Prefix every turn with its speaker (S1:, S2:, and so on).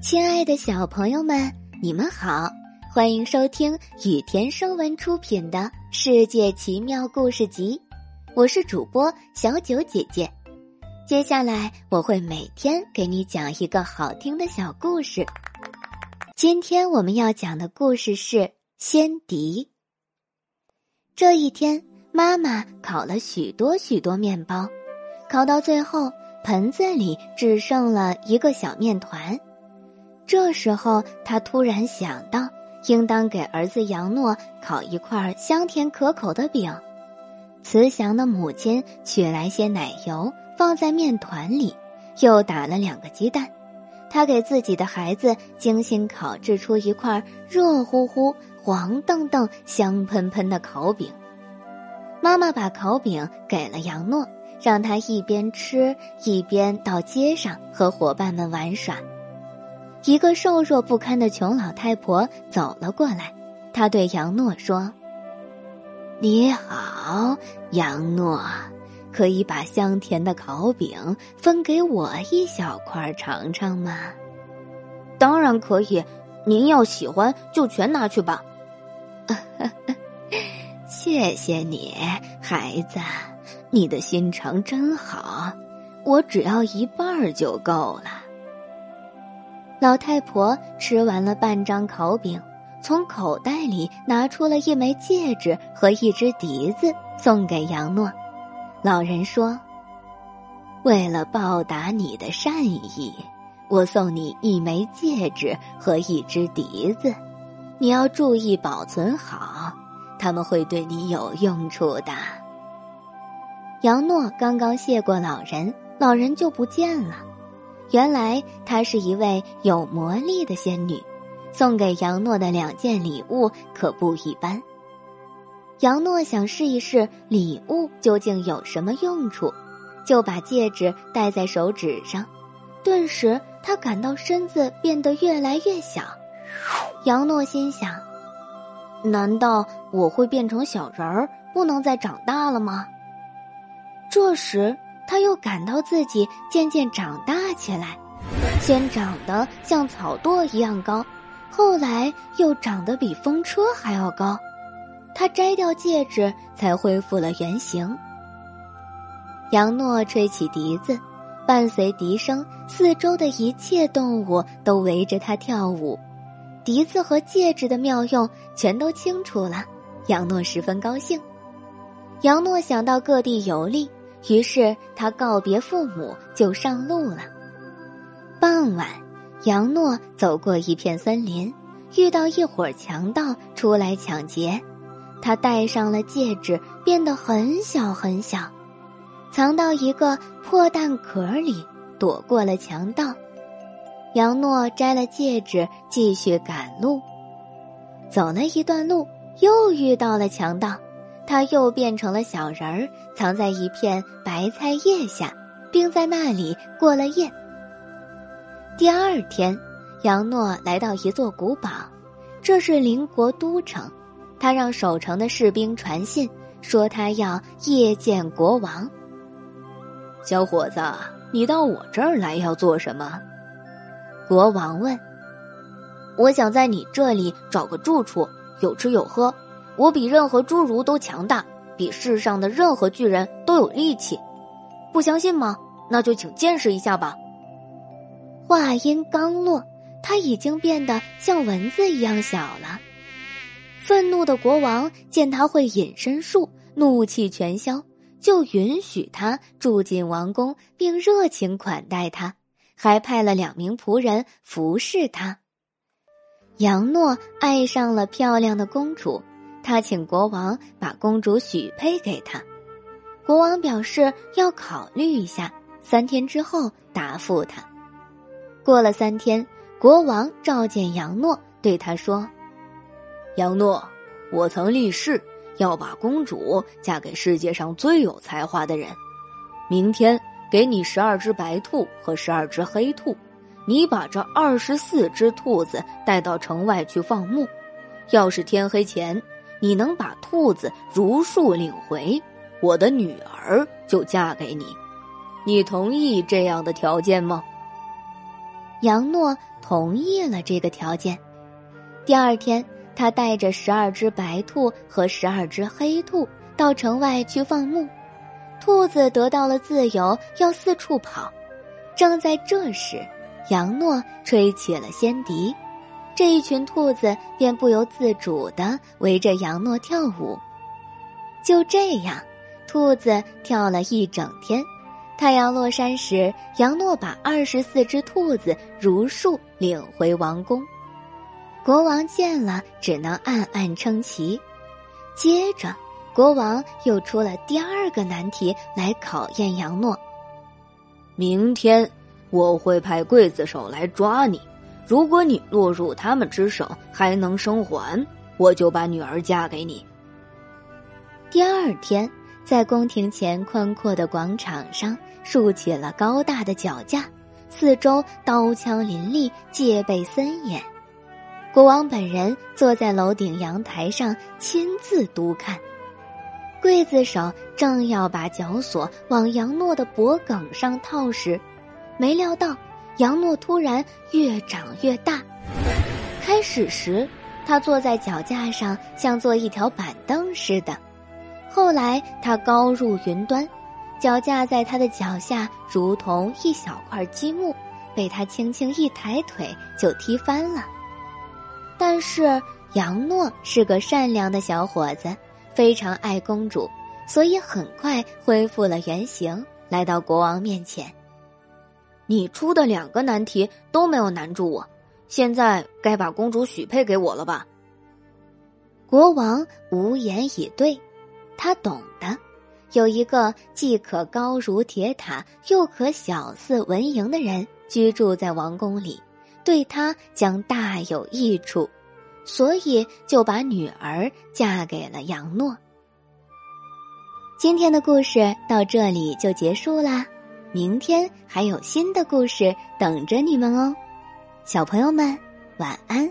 S1: 亲爱的小朋友们，你们好，欢迎收听雨田声文出品的《世界奇妙故事集》，我是主播小九姐姐。接下来我会每天给你讲一个好听的小故事。今天我们要讲的故事是先敌。这一天，妈妈烤了许多许多面包，烤到最后，盆子里只剩了一个小面团。这时候，他突然想到，应当给儿子杨诺烤一块香甜可口的饼。慈祥的母亲取来些奶油，放在面团里，又打了两个鸡蛋。他给自己的孩子精心烤制出一块热乎乎、黄澄澄、香喷喷的烤饼。妈妈把烤饼给了杨诺，让他一边吃一边到街上和伙伴们玩耍。一个瘦弱不堪的穷老太婆走了过来，她对杨诺说：“你好，杨诺，可以把香甜的烤饼分给我一小块尝尝吗？”“
S2: 当然可以，您要喜欢就全拿去吧。”“
S1: 谢谢你，孩子，你的心肠真好，我只要一半就够了。”老太婆吃完了半张烤饼，从口袋里拿出了一枚戒指和一只笛子，送给杨诺。老人说：“为了报答你的善意，我送你一枚戒指和一只笛子，你要注意保存好，他们会对你有用处的。”杨诺刚刚谢过老人，老人就不见了。原来她是一位有魔力的仙女，送给杨诺的两件礼物可不一般。杨诺想试一试礼物究竟有什么用处，就把戒指戴在手指上，顿时他感到身子变得越来越小。杨诺心想：难道我会变成小人儿，不能再长大了吗？这时。他又感到自己渐渐长大起来，先长得像草垛一样高，后来又长得比风车还要高。他摘掉戒指，才恢复了原形。杨诺吹起笛子，伴随笛声，四周的一切动物都围着他跳舞。笛子和戒指的妙用全都清楚了，杨诺十分高兴。杨诺想到各地游历。于是他告别父母，就上路了。傍晚，杨诺走过一片森林，遇到一伙强盗出来抢劫。他戴上了戒指，变得很小很小，藏到一个破蛋壳里，躲过了强盗。杨诺摘了戒指，继续赶路。走了一段路，又遇到了强盗。他又变成了小人儿，藏在一片白菜叶下，并在那里过了夜。第二天，杨诺来到一座古堡，这是邻国都城。他让守城的士兵传信，说他要夜见国王。
S2: 小伙子，你到我这儿来要做什么？
S1: 国王问。
S2: 我想在你这里找个住处，有吃有喝。我比任何侏儒都强大，比世上的任何巨人都有力气，不相信吗？那就请见识一下吧。
S1: 话音刚落，他已经变得像蚊子一样小了。愤怒的国王见他会隐身术，怒气全消，就允许他住进王宫，并热情款待他，还派了两名仆人服侍他。杨诺爱上了漂亮的公主。他请国王把公主许配给他，国王表示要考虑一下，三天之后答复他。过了三天，国王召见杨诺，对他说：“
S2: 杨诺，我曾立誓要把公主嫁给世界上最有才华的人。明天给你十二只白兔和十二只黑兔，你把这二十四只兔子带到城外去放牧。要是天黑前。”你能把兔子如数领回，我的女儿就嫁给你。你同意这样的条件吗？
S1: 杨诺同意了这个条件。第二天，他带着十二只白兔和十二只黑兔到城外去放牧。兔子得到了自由，要四处跑。正在这时，杨诺吹起了仙笛，这一群兔子便不由自主的围着杨诺跳舞。就这样，兔子跳了一整天。太阳落山时，杨诺把二十四只兔子如数领回王宫。国王见了，只能暗暗称奇。接着。国王又出了第二个难题来考验杨诺。
S2: 明天我会派刽子手来抓你，如果你落入他们之手还能生还，我就把女儿嫁给你。
S1: 第二天，在宫廷前宽阔的广场上竖起了高大的脚架，四周刀枪林立，戒备森严。国王本人坐在楼顶阳台上，亲自督看。刽子手正要把绞索往杨诺的脖颈上套时，没料到杨诺突然越长越大。开始时，他坐在脚架上像坐一条板凳似的；后来，他高入云端，脚架在他的脚下如同一小块积木，被他轻轻一抬腿就踢翻了。但是，杨诺是个善良的小伙子。非常爱公主，所以很快恢复了原形，来到国王面前。
S2: 你出的两个难题都没有难住我，现在该把公主许配给我了吧？
S1: 国王无言以对，他懂得，有一个既可高如铁塔，又可小似蚊蝇的人居住在王宫里，对他将大有益处。所以就把女儿嫁给了杨诺。今天的故事到这里就结束啦，明天还有新的故事等着你们哦，小朋友们晚安。